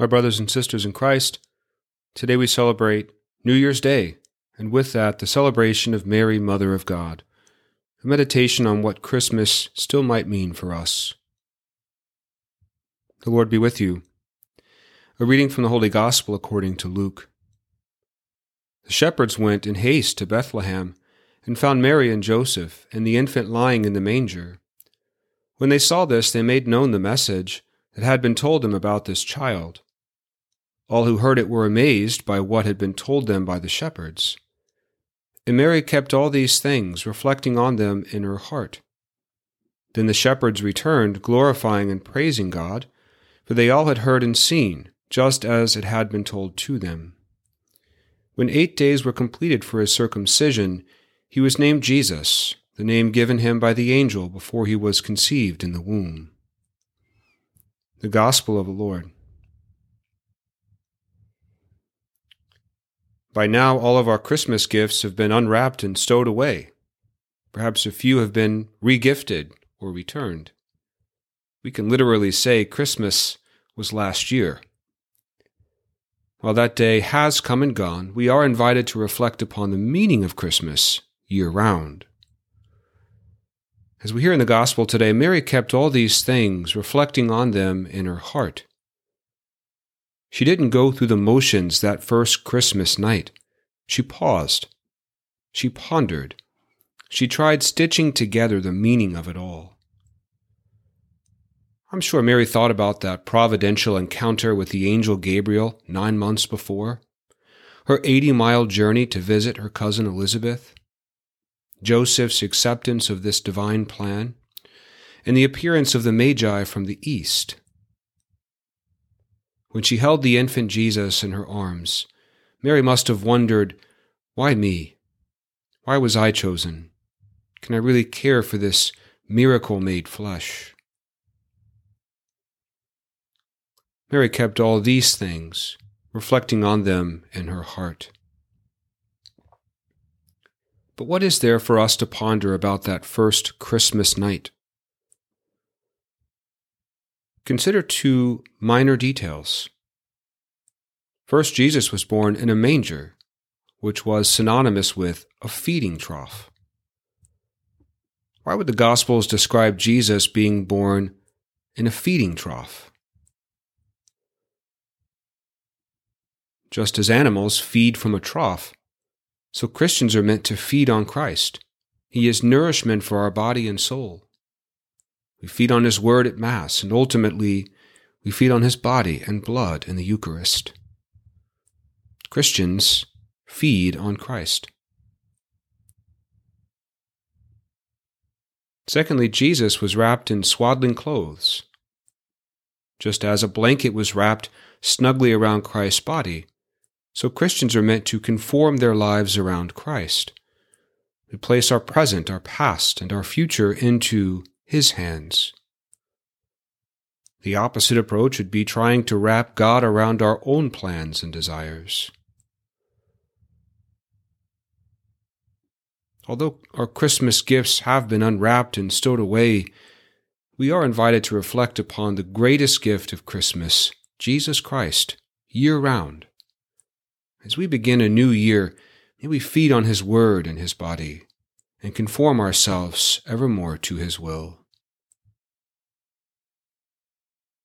My brothers and sisters in Christ, today we celebrate New Year's Day, and with that, the celebration of Mary, Mother of God, a meditation on what Christmas still might mean for us. The Lord be with you. A reading from the Holy Gospel according to Luke. The shepherds went in haste to Bethlehem and found Mary and Joseph and the infant lying in the manger. When they saw this, they made known the message that had been told them about this child. All who heard it were amazed by what had been told them by the shepherds. And Mary kept all these things, reflecting on them in her heart. Then the shepherds returned, glorifying and praising God, for they all had heard and seen, just as it had been told to them. When eight days were completed for his circumcision, he was named Jesus, the name given him by the angel before he was conceived in the womb. The Gospel of the Lord. By now, all of our Christmas gifts have been unwrapped and stowed away. Perhaps a few have been regifted or returned. We can literally say Christmas was last year. While that day has come and gone, we are invited to reflect upon the meaning of Christmas year round. As we hear in the Gospel today, Mary kept all these things, reflecting on them in her heart. She didn't go through the motions that first Christmas night. She paused. She pondered. She tried stitching together the meaning of it all. I'm sure Mary thought about that providential encounter with the angel Gabriel nine months before, her 80 mile journey to visit her cousin Elizabeth, Joseph's acceptance of this divine plan, and the appearance of the Magi from the east. When she held the infant Jesus in her arms, Mary must have wondered, Why me? Why was I chosen? Can I really care for this miracle made flesh? Mary kept all these things, reflecting on them in her heart. But what is there for us to ponder about that first Christmas night? Consider two minor details. First, Jesus was born in a manger, which was synonymous with a feeding trough. Why would the Gospels describe Jesus being born in a feeding trough? Just as animals feed from a trough, so Christians are meant to feed on Christ. He is nourishment for our body and soul. We feed on His Word at Mass, and ultimately, we feed on His body and blood in the Eucharist. Christians feed on Christ. Secondly, Jesus was wrapped in swaddling clothes. Just as a blanket was wrapped snugly around Christ's body, so Christians are meant to conform their lives around Christ. We place our present, our past, and our future into his hands. The opposite approach would be trying to wrap God around our own plans and desires. Although our Christmas gifts have been unwrapped and stowed away, we are invited to reflect upon the greatest gift of Christmas, Jesus Christ, year round. As we begin a new year, may we feed on His Word and His body, and conform ourselves evermore to His will.